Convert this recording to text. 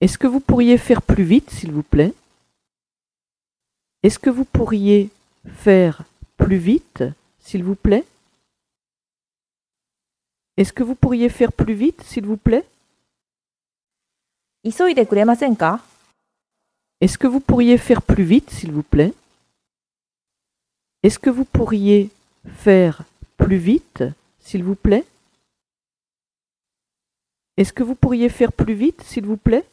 Est-ce que vous pourriez faire plus vite, s'il vous plaît? Est-ce que vous pourriez faire plus vite, s'il vous plaît? Est-ce que vous pourriez faire plus vite, s'il vous plaît? Est-ce que vous pourriez faire plus vite, s'il vous plaît? Est-ce que vous pourriez faire plus vite, s'il vous plaît? Est-ce que vous pourriez faire plus vite, s'il vous plaît?